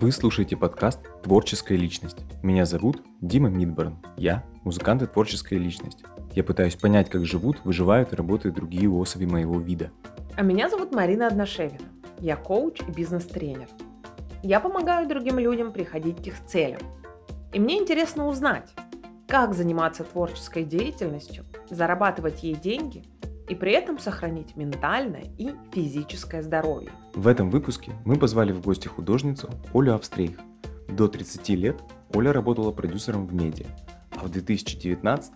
Вы слушаете подкаст «Творческая личность». Меня зовут Дима Мидборн. Я – музыкант и творческая личность. Я пытаюсь понять, как живут, выживают и работают другие особи моего вида. А меня зовут Марина Одношевина. Я коуч и бизнес-тренер. Я помогаю другим людям приходить к их целям. И мне интересно узнать, как заниматься творческой деятельностью, зарабатывать ей деньги – и при этом сохранить ментальное и физическое здоровье. В этом выпуске мы позвали в гости художницу Олю Австрейх. До 30 лет Оля работала продюсером в медиа, а в 2019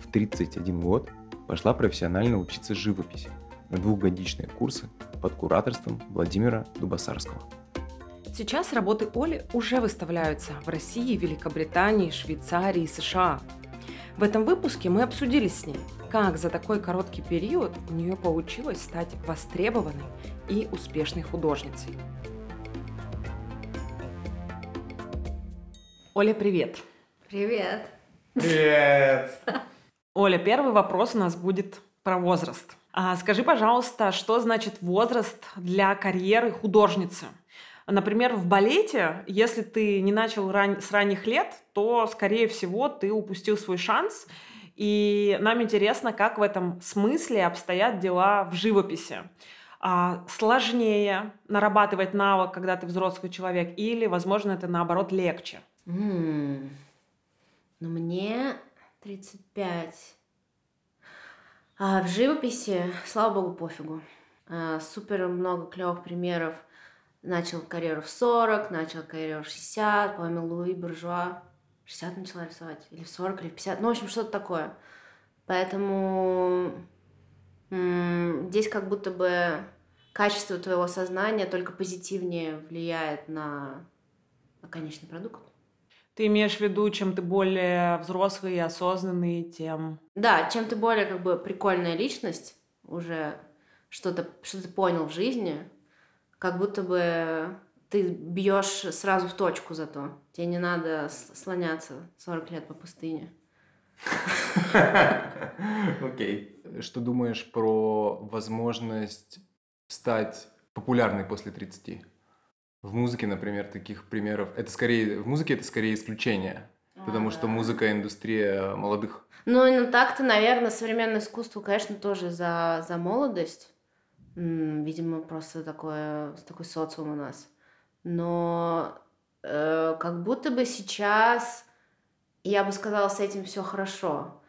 в 31 год пошла профессионально учиться живописи на двухгодичные курсы под кураторством Владимира Дубасарского. Сейчас работы Оли уже выставляются в России, Великобритании, Швейцарии и США. В этом выпуске мы обсудили с ней, как за такой короткий период у нее получилось стать востребованной и успешной художницей. Оля, привет! Привет! Привет! Оля, первый вопрос у нас будет про возраст. А скажи, пожалуйста, что значит возраст для карьеры художницы? Например, в балете, если ты не начал ран... с ранних лет, то, скорее всего, ты упустил свой шанс, и нам интересно, как в этом смысле обстоят дела в живописи. А, сложнее нарабатывать навык, когда ты взрослый человек, или, возможно, это наоборот легче? Mm. Ну, мне 35. А в живописи, слава богу, пофигу. А, супер много клевых примеров. Начал карьеру в 40, начал карьеру в 60, по-моему, Луи Буржуа 60 начала рисовать, или в 40, или в 50, ну, в общем, что-то такое. Поэтому м- здесь как будто бы качество твоего сознания только позитивнее влияет на, на конечный продукт. Ты имеешь в виду, чем ты более взрослый и осознанный, тем... Да, чем ты более как бы прикольная личность, уже что-то что то понял в жизни, как будто бы ты бьешь сразу в точку зато. Тебе не надо слоняться 40 лет по пустыне. Окей. Что думаешь про возможность стать популярной после 30? В музыке, например, таких примеров. Это скорее в музыке это скорее исключение, потому что музыка индустрия молодых. Ну, ну так-то, наверное, современное искусство, конечно, тоже за за молодость. Видимо, просто такое такой социум у нас но э, как будто бы сейчас, я бы сказала, с этим все хорошо.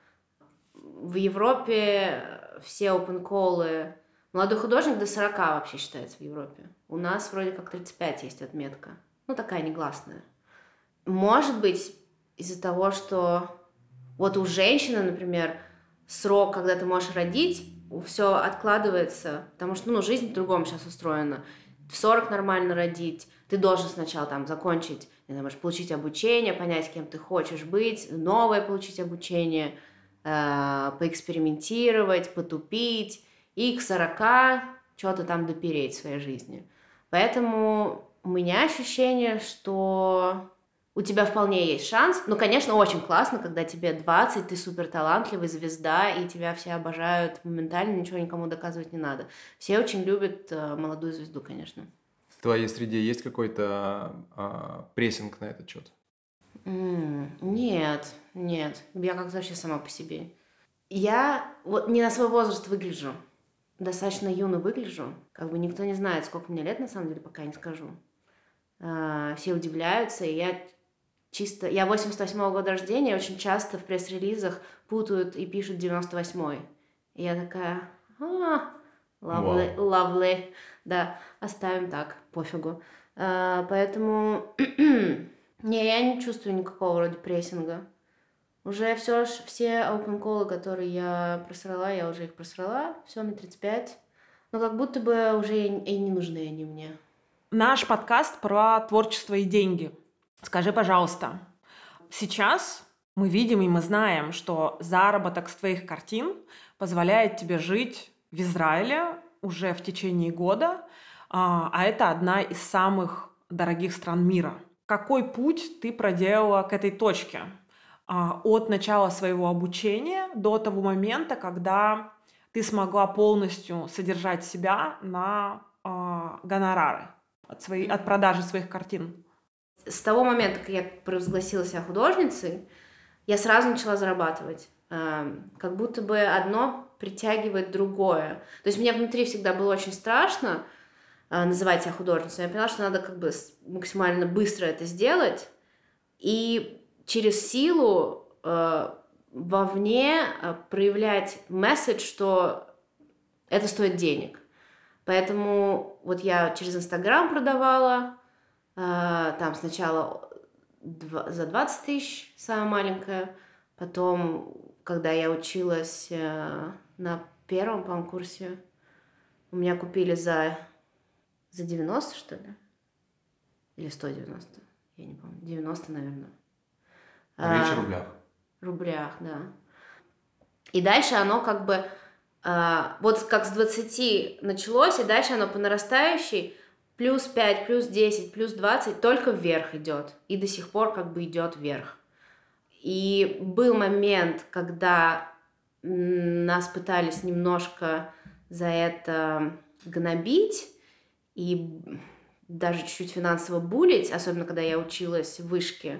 В Европе все open колы молодой художник до 40 вообще считается в Европе. У нас вроде как 35 есть отметка. Ну, такая негласная. Может быть, из-за того, что вот у женщины, например, срок, когда ты можешь родить, все откладывается, потому что ну, жизнь по-другому сейчас устроена. В 40 нормально родить, ты должен сначала там закончить, не знаю, можешь получить обучение, понять, кем ты хочешь быть, новое получить обучение, э, поэкспериментировать, потупить, и к 40 что-то там допереть в своей жизни. Поэтому у меня ощущение, что у тебя вполне есть шанс. Ну, конечно, очень классно, когда тебе 20, ты супер талантливый, звезда, и тебя все обожают моментально, ничего никому доказывать не надо. Все очень любят э, молодую звезду, конечно твоей среде есть какой-то а, прессинг на этот счет? Mm, нет, нет. Я как-то вообще сама по себе. Я вот не на свой возраст выгляжу. Достаточно юно выгляжу. Как бы никто не знает, сколько мне лет, на самом деле, пока не скажу. А, все удивляются, и я чисто... Я 88-го года рождения, очень часто в пресс-релизах путают и пишут 98-й. И я такая... А, lovely, wow. lovely. Да, оставим так, пофигу. А, поэтому не, я не чувствую никакого вроде прессинга. Уже все, все open call, которые я просрала, я уже их просрала. Все, мне 35. Но как будто бы уже и не нужны они мне. Наш подкаст про творчество и деньги. Скажи, пожалуйста, сейчас мы видим и мы знаем, что заработок с твоих картин позволяет тебе жить в Израиле уже в течение года, а, а это одна из самых дорогих стран мира. Какой путь ты проделала к этой точке? А, от начала своего обучения до того момента, когда ты смогла полностью содержать себя на а, гонорары от, своей, от продажи своих картин? С того момента, как я провозгласила себя художницей, я сразу начала зарабатывать. Эм, как будто бы одно притягивает другое. То есть мне внутри всегда было очень страшно э, называть себя художницей. Я поняла, что надо как бы максимально быстро это сделать. И через силу э, вовне э, проявлять месседж, что это стоит денег. Поэтому вот я через Инстаграм продавала, там сначала за 20 тысяч, самая маленькая, потом, когда я училась э, на первом, по курсе, у меня купили за, за 90, что ли? Или 190? Я не помню. 90, наверное. Речь в рублях. Рублях, да. И дальше оно как бы а, вот как с 20 началось, и дальше оно по нарастающей, плюс 5, плюс 10, плюс 20, только вверх идет. И до сих пор как бы идет вверх. И был момент, когда нас пытались немножко за это гнобить и даже чуть-чуть финансово булить, особенно когда я училась в вышке,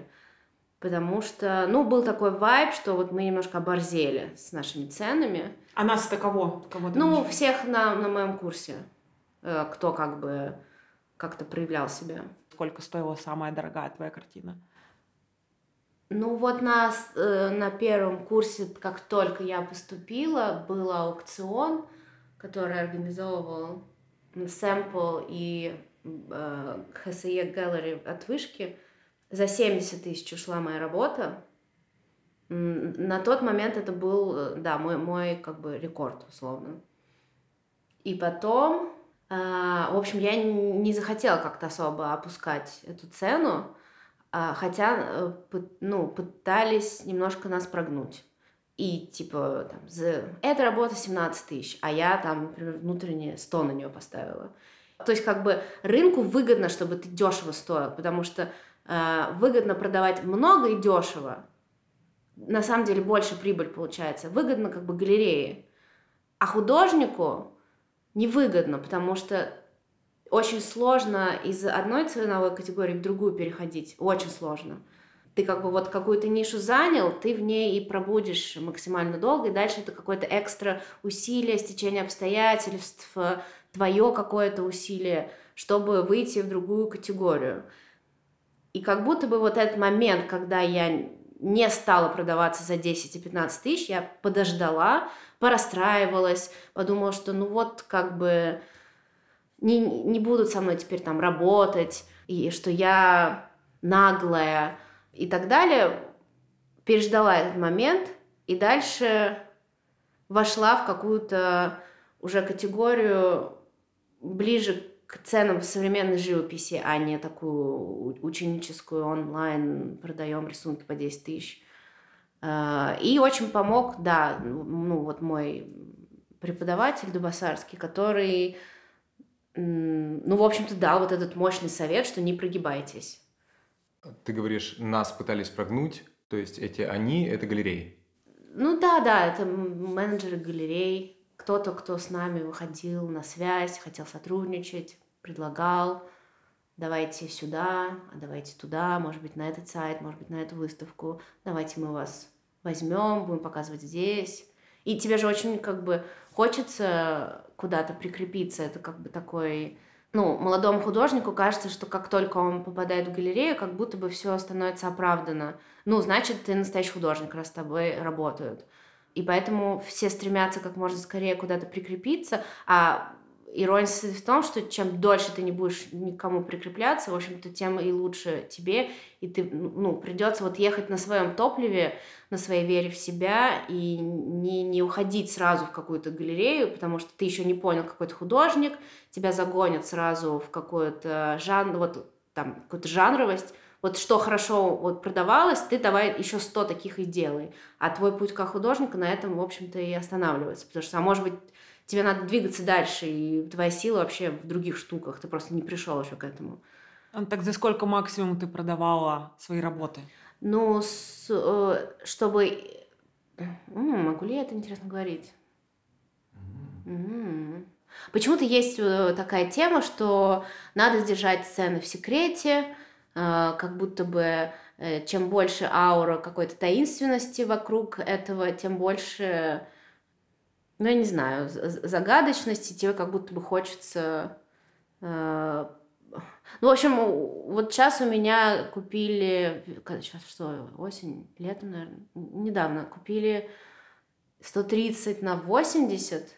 потому что, ну, был такой вайб, что вот мы немножко оборзели с нашими ценами. А нас это кого? кого ну, всех на, на моем курсе, э, кто как бы как-то проявлял себя. Сколько стоила самая дорогая твоя картина? Ну вот на, э, на первом курсе, как только я поступила, был аукцион, который организовывал Сэмпл и э, HSE Gallery от вышки. За 70 тысяч ушла моя работа. На тот момент это был, э, да, мой, мой как бы рекорд, условно. И потом, в общем, я не захотела как-то особо опускать эту цену, а, хотя, э, ну, пытались немножко нас прогнуть. И, типа, там, за... эта работа 17 тысяч, а я, там, например, внутренне 100 на нее поставила. То есть, как бы, рынку выгодно, чтобы ты дешево стоил, потому что э, выгодно продавать много и дешево. На самом деле, больше прибыль получается. Выгодно, как бы, галерее. А художнику невыгодно, потому что очень сложно из одной ценовой категории в другую переходить. Очень сложно. Ты как бы вот какую-то нишу занял, ты в ней и пробудешь максимально долго, и дальше это какое-то экстра усилие, стечение обстоятельств, твое какое-то усилие, чтобы выйти в другую категорию. И как будто бы вот этот момент, когда я не стала продаваться за 10 и 15 тысяч, я подождала, порастраивалась, подумала, что ну вот как бы не, не будут со мной теперь там работать, и что я наглая и так далее, переждала этот момент и дальше вошла в какую-то уже категорию ближе к ценам современной живописи, а не такую ученическую онлайн, продаем рисунки по 10 тысяч. А, и очень помог, да, ну вот мой преподаватель Дубасарский, который ну, в общем-то, да, вот этот мощный совет, что не прогибайтесь. Ты говоришь, нас пытались прогнуть, то есть эти они, это галереи? Ну да, да, это менеджеры галерей, кто-то, кто с нами выходил на связь, хотел сотрудничать, предлагал, давайте сюда, а давайте туда, может быть, на этот сайт, может быть, на эту выставку, давайте мы вас возьмем, будем показывать здесь. И тебе же очень как бы хочется куда-то прикрепиться. Это как бы такой... Ну, молодому художнику кажется, что как только он попадает в галерею, как будто бы все становится оправдано. Ну, значит, ты настоящий художник, раз с тобой работают. И поэтому все стремятся как можно скорее куда-то прикрепиться, а ирония в том, что чем дольше ты не будешь никому прикрепляться, в общем-то, тем и лучше тебе, и ты, ну, придется вот ехать на своем топливе, на своей вере в себя и не, не уходить сразу в какую-то галерею, потому что ты еще не понял, какой то художник, тебя загонят сразу в какой-то жанр, вот там, какую-то жанровость, вот что хорошо вот продавалось, ты давай еще сто таких и делай. А твой путь как художника на этом, в общем-то, и останавливается. Потому что, а может быть, тебе надо двигаться дальше, и твоя сила вообще в других штуках, ты просто не пришел еще к этому. А так за сколько максимум ты продавала свои работы? Ну, с, э, чтобы... М-м, могу ли я это интересно говорить? М-м. Почему-то есть э, такая тема, что надо держать цены в секрете, э, как будто бы чем больше аура какой-то таинственности вокруг этого, тем больше, ну, я не знаю, загадочности, тебе как будто бы хочется... Э, ну, в общем, вот сейчас у меня купили, сейчас что, осень, летом, наверное, недавно купили 130 на 80,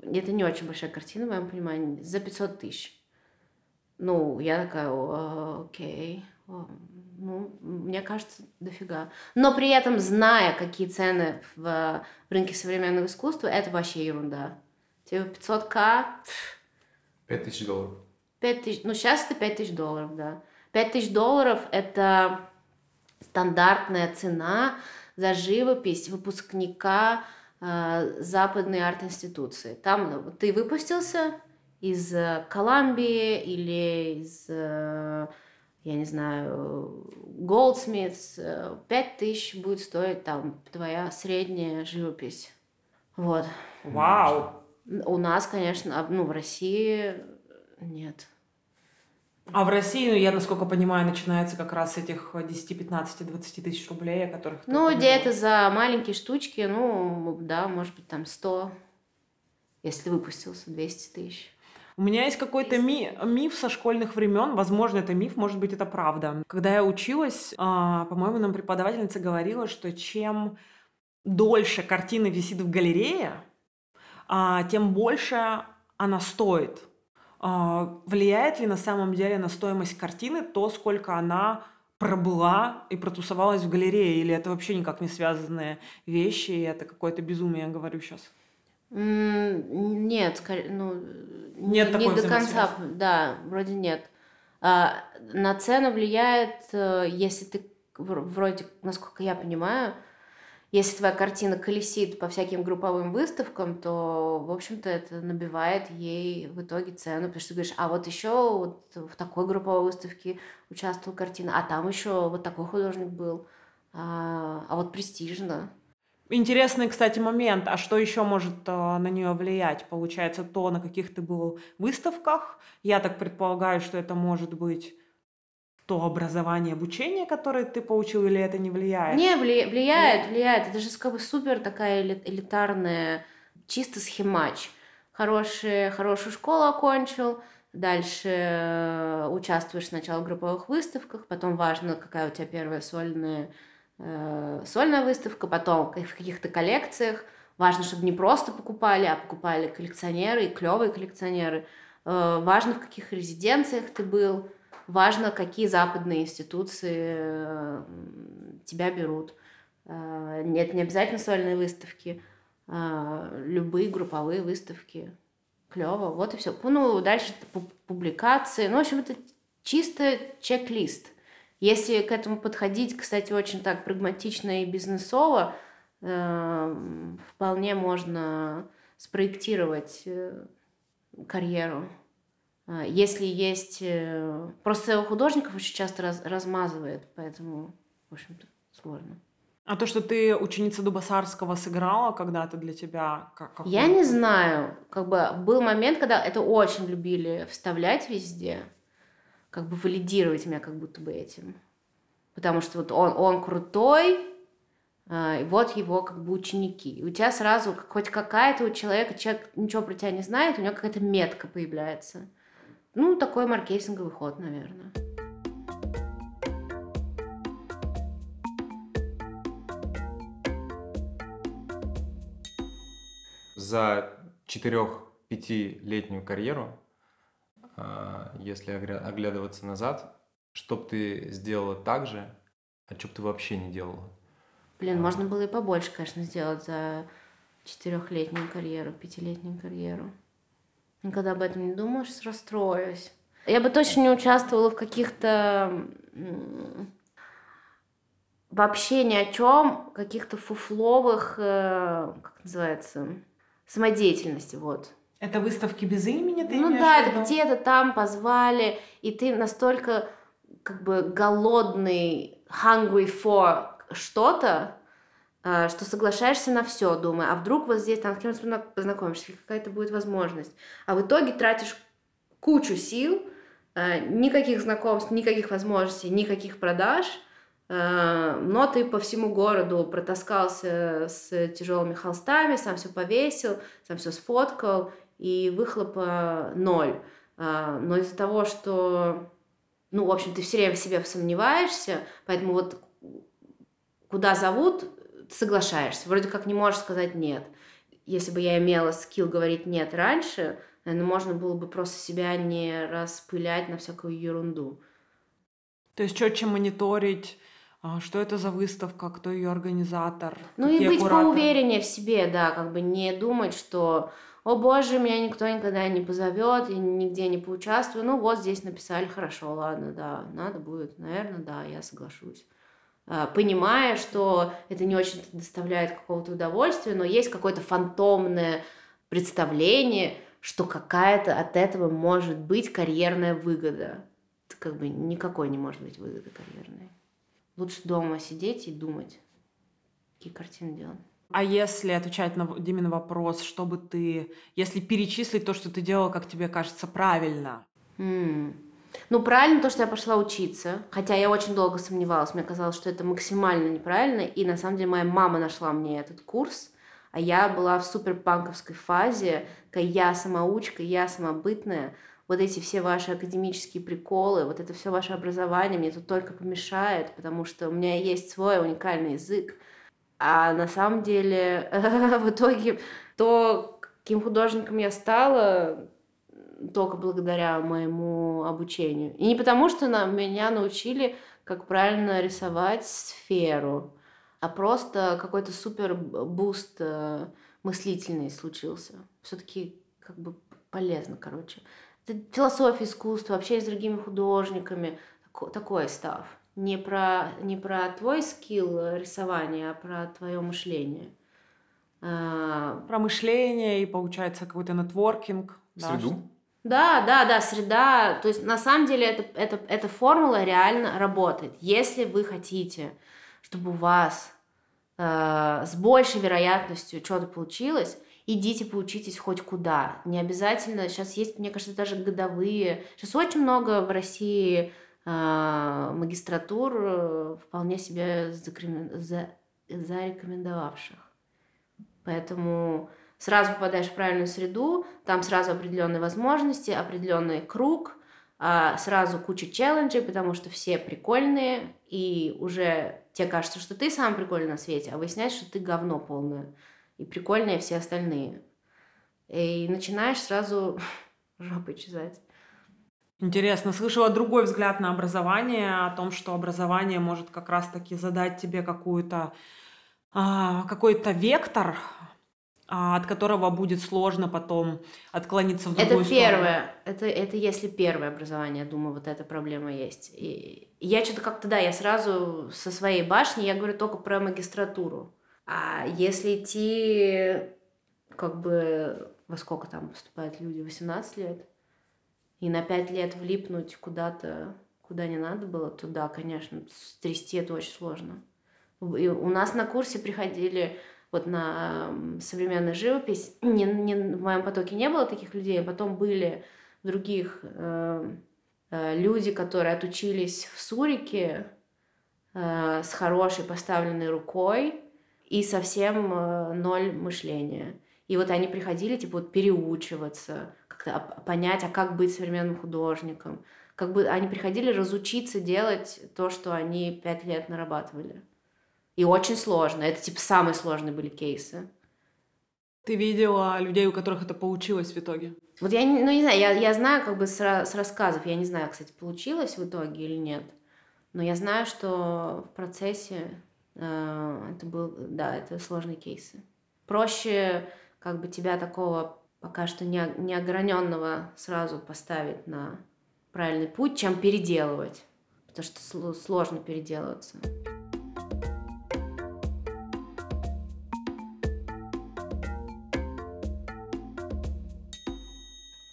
это не очень большая картина, в моем понимании, за 500 тысяч. Ну, я такая, окей, ну, мне кажется, дофига. Но при этом, зная, какие цены в рынке современного искусства, это вообще ерунда. Типа 500к... 5 тысяч долларов. 5 тысяч, ну, сейчас это 5 тысяч долларов, да. 5 тысяч долларов – это стандартная цена за живопись выпускника э, западной арт-институции. Там ну, ты выпустился, из э, Колумбии или из, э, я не знаю, Goldsmiths, 5 тысяч будет стоить там твоя средняя живопись. Вот. Вау! У нас, конечно, ну, в России нет. А в России, ну, я, насколько понимаю, начинается как раз с этих 10, 15, 20 тысяч рублей, о которых Ну, где-то за маленькие штучки, ну, да, может быть, там 100, если выпустился, 200 тысяч. У меня есть какой-то ми- миф со школьных времен, возможно, это миф, может быть, это правда. Когда я училась, а, по-моему, нам преподавательница говорила, что чем дольше картина висит в галерее, а, тем больше она стоит. А, влияет ли на самом деле на стоимость картины то, сколько она пробыла и протусовалась в галерее, или это вообще никак не связанные вещи, и это какое-то безумие, я говорю сейчас? Нет, ну, нет не, до конца, да, вроде нет. А, на цену влияет, э, если ты вроде, насколько я понимаю, если твоя картина колесит по всяким групповым выставкам, то, в общем-то, это набивает ей в итоге цену, потому что ты говоришь, а вот еще вот в такой групповой выставке участвовал картина, а там еще вот такой художник был, а, а вот престижно. Интересный, кстати, момент. А что еще может э, на нее влиять? Получается, то, на каких ты был выставках. Я так предполагаю, что это может быть то образование, обучение, которое ты получил, или это не влияет? Не, вли- влияет, влияет. Это же как бы супер такая элитарная, чисто схемач. Хорошие, хорошую школу окончил, дальше э, участвуешь сначала в групповых выставках, потом важно, какая у тебя первая сольная э, сольная выставка, потом в каких-то коллекциях. Важно, чтобы не просто покупали, а покупали коллекционеры и клевые коллекционеры. Э, важно, в каких резиденциях ты был. Важно, какие западные институции э, тебя берут. Нет, не обязательно сольные выставки. Любые групповые выставки. Клево. Вот и все. Ну, дальше публикации. Ну, в общем, это чисто чек-лист – если к этому подходить, кстати, очень так прагматично и бизнесово, э, вполне можно спроектировать э, карьеру. Э, если есть... Э, просто художников очень часто раз, размазывает, поэтому, в общем-то, сложно. А то, что ты ученица Дубасарского сыграла когда-то для тебя, как? как Я не знаю. Как бы был момент, когда это очень любили вставлять везде как бы валидировать меня как будто бы этим. Потому что вот он, он крутой, а, и вот его как бы ученики. И у тебя сразу хоть какая-то у человека, человек ничего про тебя не знает, у него какая-то метка появляется. Ну, такой маркетинговый ход, наверное. За четырех-пятилетнюю карьеру если оглядываться назад, что бы ты сделала так же, а что бы ты вообще не делала? Блин, а. можно было и побольше, конечно, сделать за четырехлетнюю карьеру, пятилетнюю карьеру. Никогда об этом не думаешь, расстроюсь. Я бы точно не участвовала в каких-то вообще ни о чем, каких-то фуфловых, э, как называется, самодеятельности, вот. Это выставки без имени ты Ну да, это где-то там позвали, и ты настолько как бы голодный, hungry for что-то, э, что соглашаешься на все, думая, а вдруг вот здесь там с кем-то познакомишься, какая-то будет возможность. А в итоге тратишь кучу сил, э, никаких знакомств, никаких возможностей, никаких продаж, э, но ты по всему городу протаскался с тяжелыми холстами, сам все повесил, сам все сфоткал, и выхлопа ноль. Э, но из-за того, что, ну, в общем, ты все время в себе сомневаешься, поэтому вот куда зовут, соглашаешься. Вроде как не можешь сказать нет. Если бы я имела скилл говорить нет раньше, наверное, можно было бы просто себя не распылять на всякую ерунду. То есть четче мониторить, а, что это за выставка, кто ее организатор. Ну и быть кураторы. поувереннее в себе, да, как бы не думать, что о боже, меня никто никогда не позовет, я нигде не поучаствую. Ну вот здесь написали, хорошо, ладно, да, надо будет, наверное, да, я соглашусь. А, понимая, что это не очень доставляет какого-то удовольствия, но есть какое-то фантомное представление, что какая-то от этого может быть карьерная выгода. Это как бы никакой не может быть выгоды карьерной. Лучше дома сидеть и думать, какие картины делать. А если отвечать на Димин вопрос, чтобы ты, если перечислить то, что ты делала, как тебе кажется, правильно? Mm. Ну, правильно то, что я пошла учиться, хотя я очень долго сомневалась, мне казалось, что это максимально неправильно, и на самом деле моя мама нашла мне этот курс, а я была в суперпанковской фазе, когда я самоучка, я самобытная, вот эти все ваши академические приколы, вот это все ваше образование мне тут только помешает, потому что у меня есть свой уникальный язык. А на самом деле в итоге то, каким художником я стала, только благодаря моему обучению. И не потому, что на, меня научили, как правильно рисовать сферу, а просто какой-то супер boost э, мыслительный случился. Все-таки как бы полезно, короче. Это философия искусства, общение с другими художниками, такой, такой став. Не про, не про твой скилл рисования, а про твое мышление. А, про мышление и, получается, какой-то нетворкинг. Среду? Да, да, да, да, среда. То есть на самом деле это, это, эта формула реально работает. Если вы хотите, чтобы у вас э, с большей вероятностью что-то получилось, идите поучитесь хоть куда. Не обязательно. Сейчас есть, мне кажется, даже годовые. Сейчас очень много в России магистратур э, вполне себе за, зарекомендовавших. Поэтому сразу попадаешь в правильную среду, там сразу определенные возможности, определенный круг, а, сразу куча челленджей, потому что все прикольные, и уже тебе кажется, что ты самый прикольный на свете, а выясняется, что ты говно полное, и прикольные все остальные. И начинаешь сразу жопой чесать. Интересно, слышала другой взгляд на образование, о том, что образование может как раз-таки задать тебе какую-то а, какой-то вектор, а, от которого будет сложно потом отклониться в другую это первое, это это если первое образование, думаю, вот эта проблема есть. И я что-то как-то да, я сразу со своей башни я говорю только про магистратуру. А если идти как бы во сколько там поступают люди, 18 лет, и на 5 лет влипнуть куда-то, куда не надо было, то да, конечно, стрясти это очень сложно. И у нас на курсе приходили вот на современную живопись. Не, не, в моем потоке не было таких людей, а потом были других э, э, люди, которые отучились в Сурике э, с хорошей поставленной рукой и совсем э, ноль мышления. И вот они приходили, типа, вот переучиваться, как-то понять, а как быть современным художником. Как бы они приходили разучиться делать то, что они пять лет нарабатывали. И очень сложно. Это типа самые сложные были кейсы. Ты видела людей, у которых это получилось в итоге? Вот я, ну не знаю, я, я знаю как бы с, с рассказов, я не знаю, кстати, получилось в итоге или нет, но я знаю, что в процессе э, это был, да, это сложные кейсы. Проще как бы тебя такого пока что не, неограненного сразу поставить на правильный путь, чем переделывать, потому что сложно переделываться.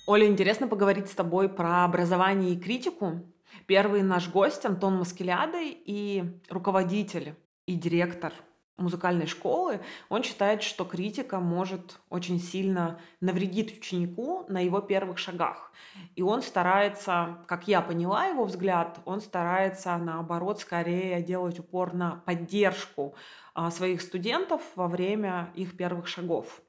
Оля, интересно поговорить с тобой про образование и критику. Первый наш гость Антон Маскеляды и руководитель и директор музыкальной школы, он считает, что критика может очень сильно навредить ученику на его первых шагах. И он старается, как я поняла его взгляд, он старается, наоборот, скорее делать упор на поддержку а, своих студентов во время их первых шагов.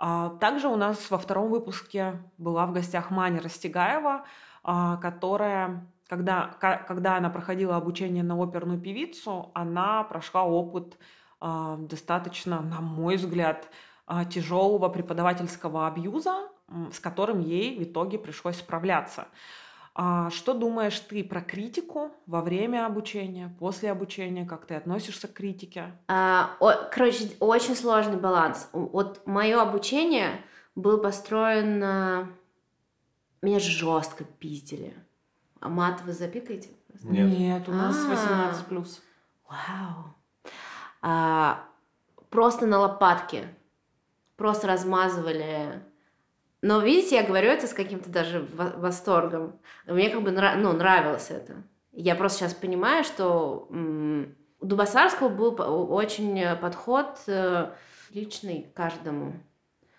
А, также у нас во втором выпуске была в гостях Маня Растегаева, а, которая когда, когда она проходила обучение на оперную певицу, она прошла опыт достаточно, на мой взгляд, а, тяжелого преподавательского абьюза, с которым ей в итоге пришлось справляться. А что думаешь ты про критику во время обучения, после обучения? Как ты относишься к критике? А, о, короче, очень сложный баланс. Вот мое обучение было построено... Меня жестко пиздили. А мат вы запикаете? Нет. Нет, у нас А-а-а. 18+. Вау а, просто на лопатке, просто размазывали. Но видите, я говорю это с каким-то даже восторгом. Мне как бы нрав... ну, нравилось это. Я просто сейчас понимаю, что у Дубасарского был очень подход э, личный каждому.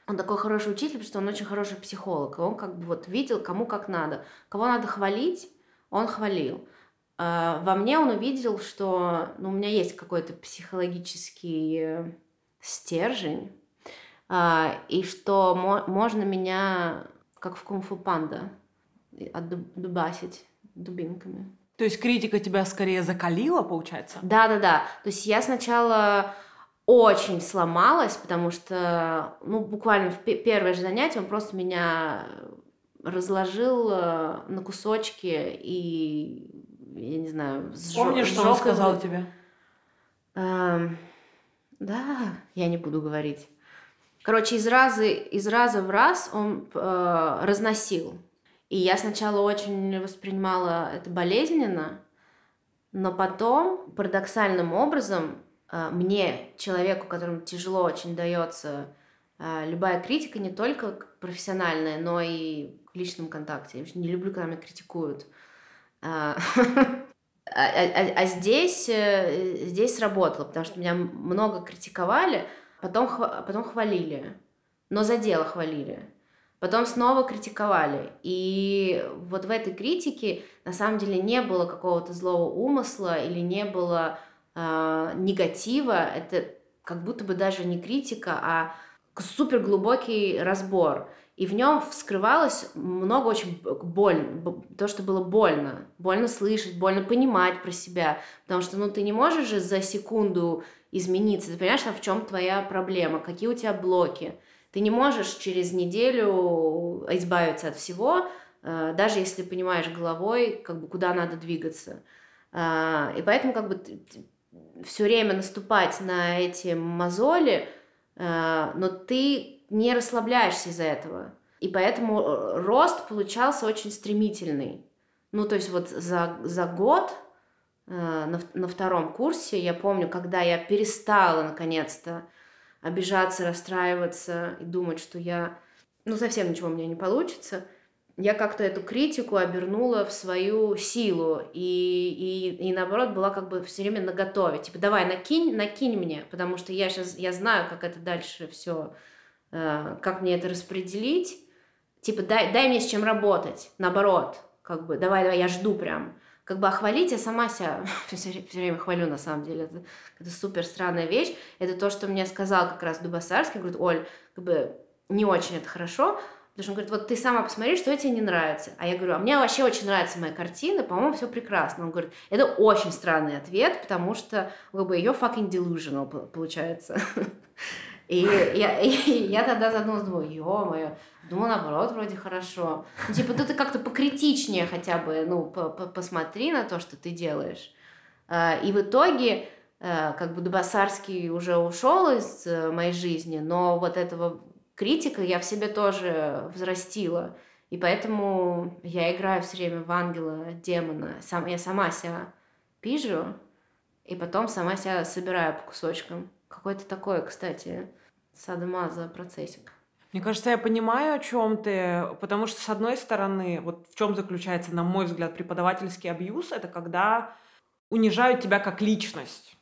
Он такой хороший учитель, потому что он очень хороший психолог. Он как бы вот видел, кому как надо. Кого надо хвалить, он хвалил. А, во мне он увидел, что ну, у меня есть какой-то психологический стержень, а, и что можно меня, как в кунг-фу панда, отдубасить дубинками. То есть критика тебя скорее закалила, получается? Да, да, да. То есть я сначала очень сломалась, потому что, ну, буквально в первое же занятие он просто меня разложил э, на кусочки и я не знаю, с Помнишь, что он сказал тебе? Эм, да, я не буду говорить. Короче, из раза, из раза в раз он э, разносил. И я сначала очень воспринимала это болезненно, но потом парадоксальным образом э, мне, человеку, которому тяжело очень дается э, любая критика, не только профессиональная, но и в личном контакте. Я не люблю, когда меня критикуют. А, а, а, а здесь, э, здесь сработало, потому что меня много критиковали, потом, потом хвалили, но за дело хвалили. Потом снова критиковали. И вот в этой критике на самом деле не было какого-то злого умысла или не было э, негатива. Это как будто бы даже не критика, а супер глубокий разбор. И в нем вскрывалось много очень больно, то, что было больно. Больно слышать, больно понимать про себя. Потому что, ну, ты не можешь же за секунду измениться. Ты понимаешь, в чем твоя проблема, какие у тебя блоки. Ты не можешь через неделю избавиться от всего, э, даже если понимаешь головой, как бы, куда надо двигаться. А, и поэтому как бы все время наступать на эти мозоли, э, но ты не расслабляешься из-за этого. И поэтому э, рост получался очень стремительный. Ну, то есть вот за, за год э, на, на втором курсе, я помню, когда я перестала наконец-то обижаться, расстраиваться и думать, что я, ну, совсем ничего у меня не получится, я как-то эту критику обернула в свою силу и, и, и наоборот была как бы все время наготове. Типа, давай, накинь, накинь мне, потому что я сейчас, я знаю, как это дальше все Э, как мне это распределить. Типа, дай, дай мне с чем работать, наоборот, как бы, давай, давай, я жду прям. Как бы охвалить, я сама себя все, время хвалю, на самом деле. Это, это супер странная вещь. Это то, что мне сказал как раз Дубасарский. Говорит, Оль, как бы не очень это хорошо, Потому что он говорит, вот ты сама посмотри, что тебе не нравится. А я говорю, а мне вообще очень нравится моя картина, по-моему, все прекрасно. Он говорит, это очень странный ответ, потому что как бы ее fucking delusional получается. И я, и я тогда задумалась, думаю, ё-моё, думаю, наоборот, вроде хорошо. Ну, типа, ты как-то покритичнее хотя бы, ну, посмотри на то, что ты делаешь. А, и в итоге, э, как бы Дубасарский уже ушел из э, моей жизни, но вот этого критика я в себе тоже взрастила. И поэтому я играю все время в ангела, демона. Сам, я сама себя пижу, и потом сама себя собираю по кусочкам. Какой-то такой, кстати, садомаза процессик. Мне кажется, я понимаю, о чем ты, потому что, с одной стороны, вот в чем заключается, на мой взгляд, преподавательский абьюз, это когда унижают тебя как личность.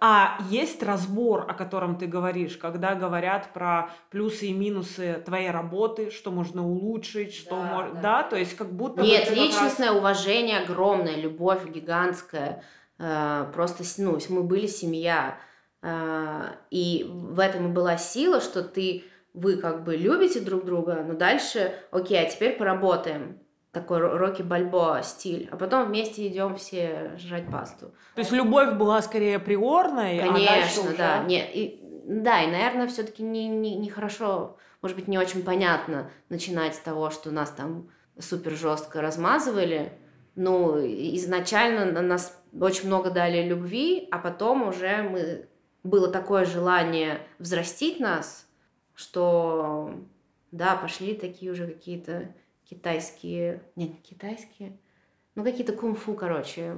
А есть разбор, о котором ты говоришь, когда говорят про плюсы и минусы твоей работы, что можно улучшить, что Да, можно... да. Да, то есть как будто... Нет, как раз- личностное уважение огромное, любовь гигантская. Э, Просто, ну, мы были семья. Э, И в этом и была сила, что ты, вы как бы любите друг друга, но дальше, окей, а теперь поработаем. Такой ро- Рокки Бальбоа стиль. А потом вместе идем все жрать пасту. То есть любовь была скорее приорной, а Конечно, уже- да. Не, и, да, и, наверное, все-таки не, не, нехорошо, может быть, не очень понятно начинать с того, что нас там супер жестко размазывали. Ну, изначально на нас очень много дали любви, а потом уже мы было такое желание взрастить нас, что да, пошли такие уже какие-то китайские, не, не китайские, ну какие-то кунг-фу, короче,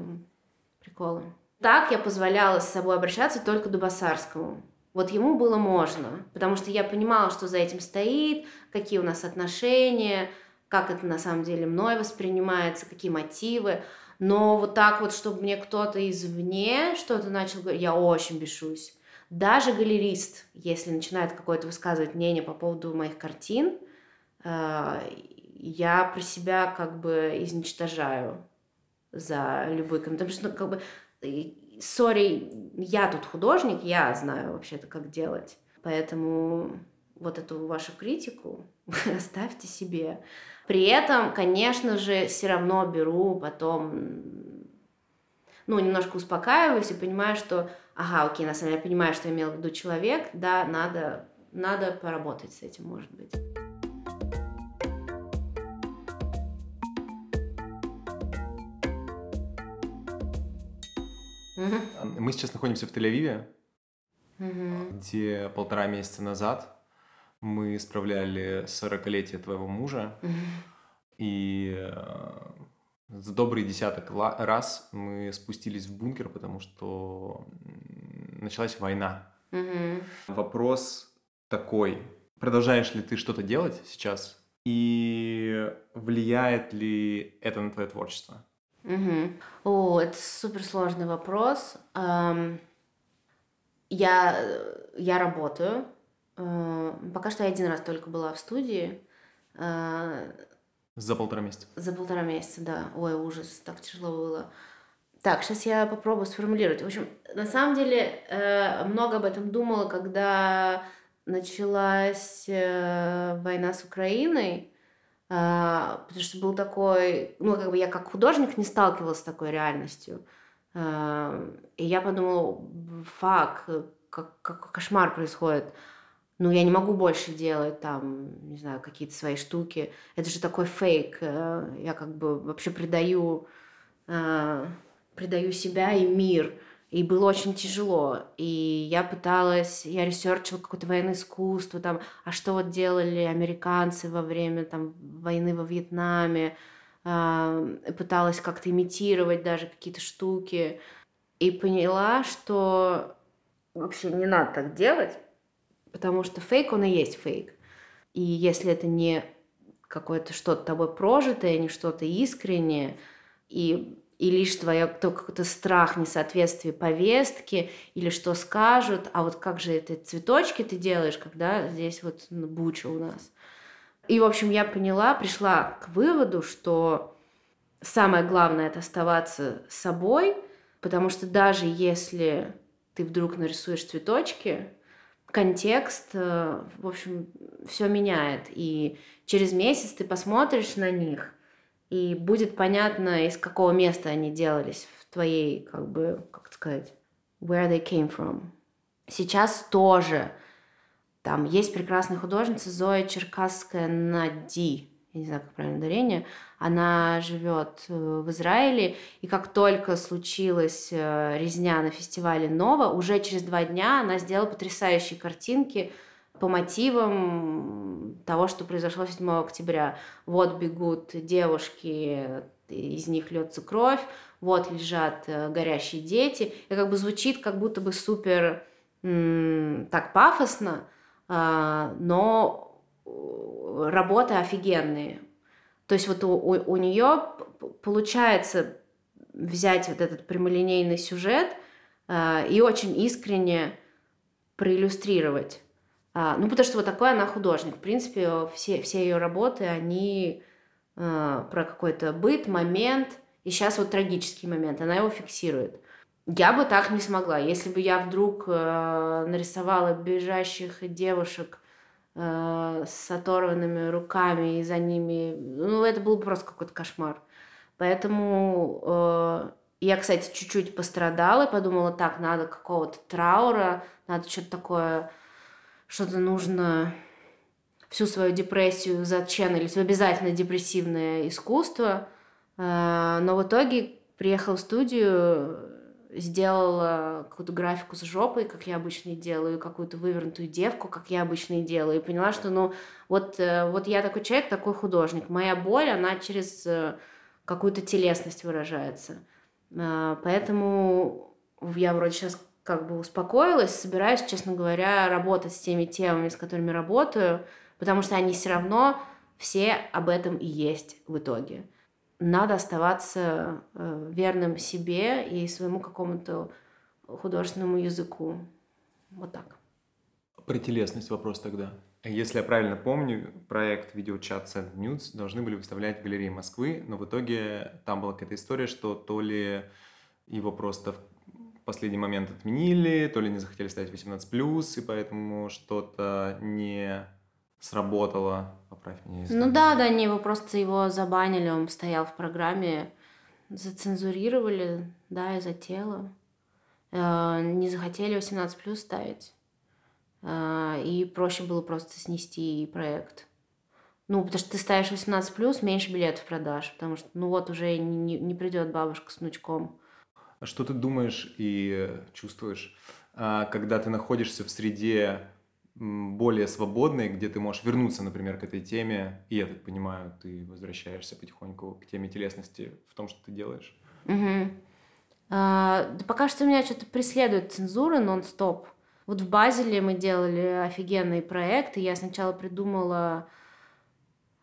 приколы. Так я позволяла с собой обращаться только Дубасарскому. Вот ему было можно, потому что я понимала, что за этим стоит, какие у нас отношения, как это на самом деле мной воспринимается, какие мотивы. Но вот так вот, чтобы мне кто-то извне что-то начал говорить, я очень бешусь. Даже галерист, если начинает какое-то высказывать мнение по поводу моих картин, э, я про себя как бы изничтожаю за любой комментарий. Потому что, ну, как бы, сори, я тут художник, я знаю вообще-то, как делать. Поэтому вот эту вашу критику оставьте себе. При этом, конечно же, все равно беру потом, ну, немножко успокаиваюсь и понимаю, что, ага, окей, на самом деле я понимаю, что имел в виду человек, да, надо, надо поработать с этим, может быть. Мы сейчас находимся в Тель-Авиве, Мгм. где полтора месяца назад мы справляли 40-летие твоего мужа, Мгм. и э, за добрый десяток раз мы спустились в бункер, потому что началась война. Мгм. Вопрос такой. Продолжаешь ли ты что-то делать сейчас? И влияет ли это на твое творчество? Мгм. О, это суперсложный вопрос. Ам, Я, я работаю. Э, Пока что я один раз только была в студии. Э, За полтора месяца. За полтора месяца, да. Ой, ужас, так тяжело было. Так, сейчас я попробую сформулировать. В общем, на самом деле, э, много об этом думала, когда началась э, война с Украиной, потому что был такой, ну, как бы я как художник не сталкивалась с такой реальностью. А, И я подумала, fuck, как, как кошмар происходит. Ну, я не могу больше делать там, не знаю, какие-то свои штуки. Это же такой фейк. э, Я как бы вообще предаю, э, предаю себя и мир. И было очень тяжело. И я пыталась, я ресерчила какое-то военное искусство, там, а что вот делали американцы во время там, войны во Вьетнаме. А, Пыталась как-то имитировать даже какие-то штуки. И поняла, что вообще не надо так делать, потому что фейк, он и есть фейк. И если это не какое-то что-то тобой прожитое, не что-то искреннее, и, и лишь твоя только какой-то страх несоответствия повестки, или что скажут, а вот как же это цветочки ты делаешь, когда здесь вот буча у нас. И, в общем, я поняла, пришла к выводу, что самое главное это оставаться собой, потому что даже если ты вдруг нарисуешь цветочки, контекст, э, в общем, все меняет. И через месяц ты посмотришь на них, и будет понятно, из какого места они делались в твоей, как бы, как сказать, where they came from. Сейчас тоже. Там есть прекрасная художница Зоя Черкасская Нади, я не знаю, как правильно ударение, она живет э, в Израиле, и как только случилась э, резня на фестивале Нова, уже через два дня она сделала потрясающие картинки по мотивам того, что произошло 7 октября. Вот бегут девушки, из них льется кровь, вот лежат э, горящие дети. И как бы звучит как будто бы супер так пафосно, а, но э, работы офигенные. То есть вот у, у, у нее получается взять вот этот прямолинейный сюжет, э, и очень искренне проиллюстрировать. А, ну, потому что вот такой она художник. В принципе, все, все ее работы, они э, про какой-то быт, момент, и сейчас вот трагический момент, она его фиксирует. Я бы так не смогла. Если бы я вдруг э, нарисовала бежащих девушек э, с оторванными руками и за ними, ну, это был бы просто какой-то кошмар. Поэтому э, я, кстати, чуть-чуть пострадала и подумала, так, надо какого-то траура, надо что-то такое что-то нужно всю свою депрессию заченнелить в обязательно депрессивное искусство. А, но в итоге приехала в студию, сделала какую-то графику с жопой, как я обычно и делаю, какую-то вывернутую девку, как я обычно и делаю, и поняла, что, ну, вот, э, вот я такой человек, такой художник. Моя боль, она через э, какую-то телесность выражается. Поэтому я вроде сейчас как бы успокоилась, собираюсь, честно говоря, работать с теми темами, с которыми работаю, потому что они все равно все об этом и есть в итоге. Надо оставаться э, верным себе и своему какому-то художественному языку. Вот так. Про телесность вопрос тогда. Если я правильно помню, проект видеочат Send Nudes должны были выставлять в галерее Москвы, но в итоге там была какая-то история, что то ли его просто последний момент отменили, то ли не захотели ставить 18+, и поэтому что-то не сработало. Поправь меня, если... Ну да, да, они его просто его забанили, он стоял в программе, зацензурировали, да, из-за тела. Э, не захотели 18+, ставить. Э, и проще было просто снести проект. Ну, потому что ты ставишь 18+, меньше билетов продашь, потому что, ну вот, уже не, не придет бабушка с внучком. А что ты думаешь и чувствуешь, а, когда ты находишься в среде более свободной, где ты можешь вернуться, например, к этой теме, и я так понимаю, ты возвращаешься потихоньку к теме телесности в том, что ты делаешь? Угу. А, да пока что меня что-то преследует цензура нон-стоп. Вот в Базеле мы делали офигенный проект, и я сначала придумала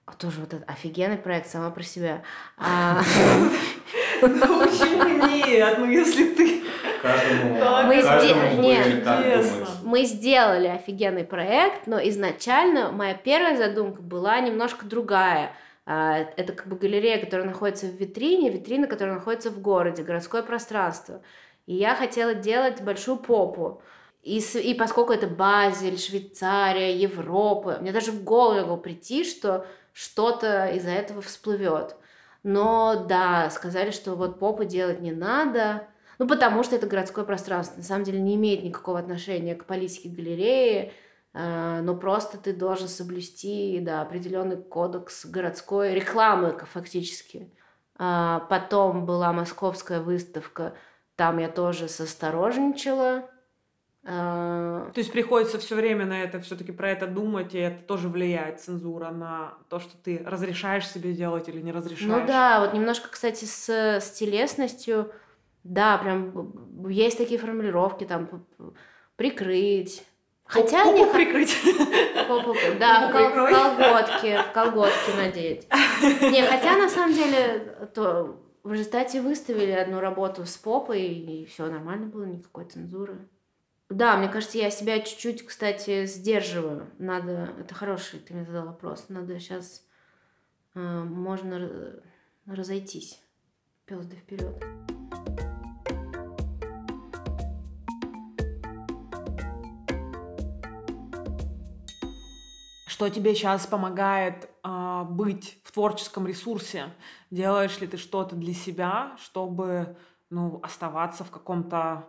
а тоже вот этот офигенный проект сама про себя. Ну почему нет? Ну если ты... мы, нет, мы сделали офигенный проект, но изначально моя первая задумка была немножко другая. А, это как бы галерея, которая находится в витрине, витрина, которая находится в городе, городское пространство. И я хотела делать большую попу. И, и поскольку это Базель, Швейцария, Европа, мне даже в голову могло прийти, что что-то из-за этого всплывет. Но да, сказали, что вот попы делать не надо, ну потому что это городское пространство. На самом деле не имеет никакого отношения к политике галереи, э, но просто ты должен соблюсти да, определенный кодекс городской рекламы фактически. А потом была московская выставка, там я тоже состорожничала, а, то есть приходится все время на это все-таки про это думать, и это тоже влияет цензура на то, что ты разрешаешь себе делать или не разрешаешь. Ну да, вот немножко, кстати, с, с телесностью, да, прям есть такие формулировки, там прикрыть. Хотя Попу не прикрыть. Попу, да, кол- колготки, колготки надеть. Не, хотя на самом деле то в результате выставили одну работу с попой, и все нормально было, никакой цензуры. Да, мне кажется, я себя чуть-чуть, кстати, сдерживаю. Надо, это хороший, ты мне задал вопрос. Надо сейчас, э, можно разойтись. Пес да вперед. Что тебе сейчас помогает э, быть в творческом ресурсе? Делаешь ли ты что-то для себя, чтобы ну, оставаться в каком-то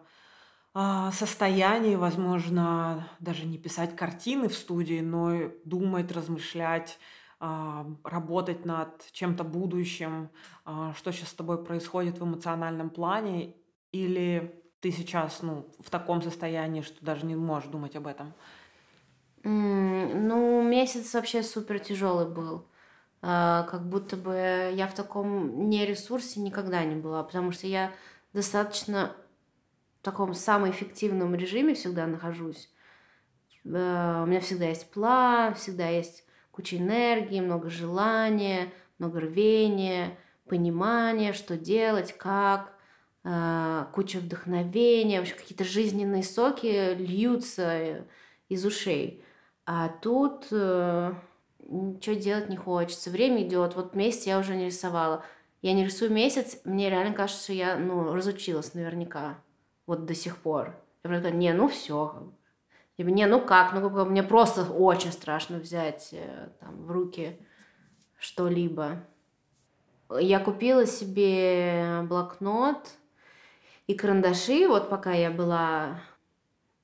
состоянии, возможно, даже не писать картины в студии, но думать, размышлять, а, работать над чем-то будущим, а, что сейчас с тобой происходит в эмоциональном плане, или ты сейчас ну, в таком состоянии, что даже не можешь думать об этом? ну, месяц вообще супер тяжелый был. как будто бы я в таком не ресурсе никогда не была, потому что я достаточно таком самом эффективном режиме всегда нахожусь. Э, у меня всегда есть план, всегда есть куча энергии, много желания, много рвения, понимания, что делать, как. э, куча вдохновения, вообще какие-то жизненные соки льются из ушей. А тут э, ничего делать не хочется. Время идет. Вот месяц я уже не рисовала. Я не рисую месяц, мне реально кажется, что я ну, разучилась наверняка. Вот до сих пор. Я такая, не, ну все. Типа, не, ну как, ну как, мне просто очень страшно взять э, там, в руки что-либо. Я купила себе блокнот и карандаши, вот пока я была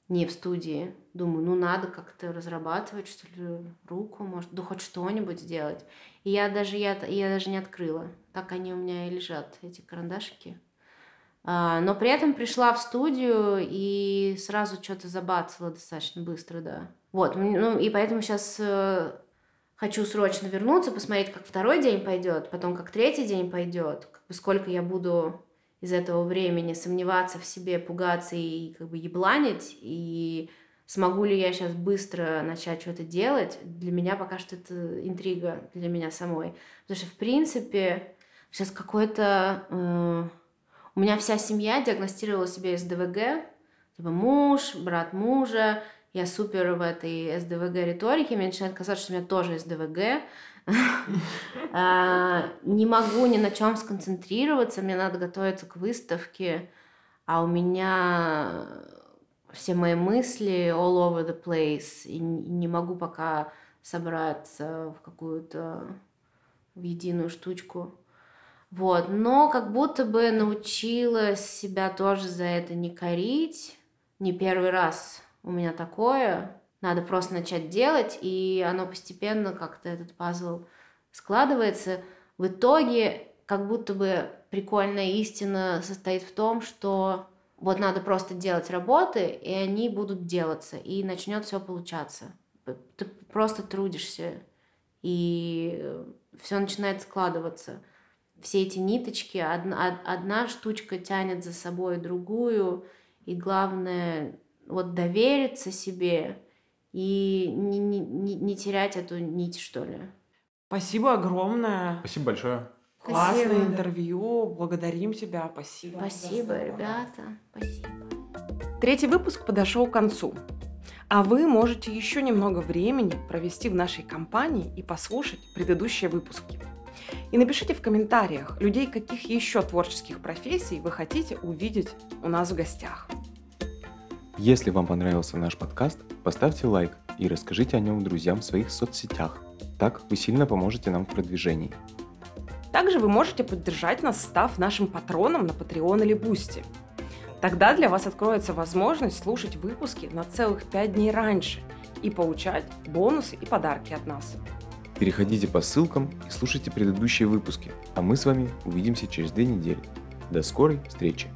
не в студии. Думаю, ну надо как-то разрабатывать, что ли, руку, может, да хоть что-нибудь сделать. И я даже, я, я даже не открыла. Так они у меня и лежат, эти карандашики. А, но при этом пришла в студию и сразу что-то забацала достаточно быстро, да. Вот, ну и поэтому сейчас э, хочу срочно вернуться, посмотреть, как второй день пойдет, потом как третий день пойдет, как бы сколько я буду из этого времени сомневаться в себе, пугаться и как бы ебланить, и смогу ли я сейчас быстро начать что-то делать, для меня пока что это интрига для меня самой. Потому что, в принципе, сейчас какой-то... Э, у меня вся семья диагностировала себе СДВГ, типа муж, брат мужа, я супер в этой СДВГ риторике, мне начинает казаться, что у меня тоже СДВГ, а, не могу ни на чем сконцентрироваться, мне надо готовиться к выставке, а у меня все мои мысли all over the place, и не могу пока собраться в какую-то в единую штучку. Вот, но как будто бы научилась себя тоже за это не корить. Не первый раз у меня такое. Надо просто начать делать, и оно постепенно как-то этот пазл складывается. В итоге как будто бы прикольная истина состоит в том, что вот надо просто делать работы, и они будут делаться, и начнет все получаться. Ты просто трудишься, и все начинает складываться. Все эти ниточки, одна, одна штучка тянет за собой другую, и главное вот довериться себе и не, не, не терять эту нить, что ли. Спасибо огромное. Спасибо большое. Классное Спасибо. интервью. Благодарим тебя. Спасибо. Спасибо, ребята. Спасибо. Третий выпуск подошел к концу. А вы можете еще немного времени провести в нашей компании и послушать предыдущие выпуски. И напишите в комментариях, людей каких еще творческих профессий вы хотите увидеть у нас в гостях. Если вам понравился наш подкаст, поставьте лайк и расскажите о нем друзьям в своих соцсетях. Так вы сильно поможете нам в продвижении. Также вы можете поддержать нас, став нашим патроном на Patreon или Бусти. Тогда для вас откроется возможность слушать выпуски на целых 5 дней раньше и получать бонусы и подарки от нас. Переходите по ссылкам и слушайте предыдущие выпуски, а мы с вами увидимся через две недели. До скорой встречи!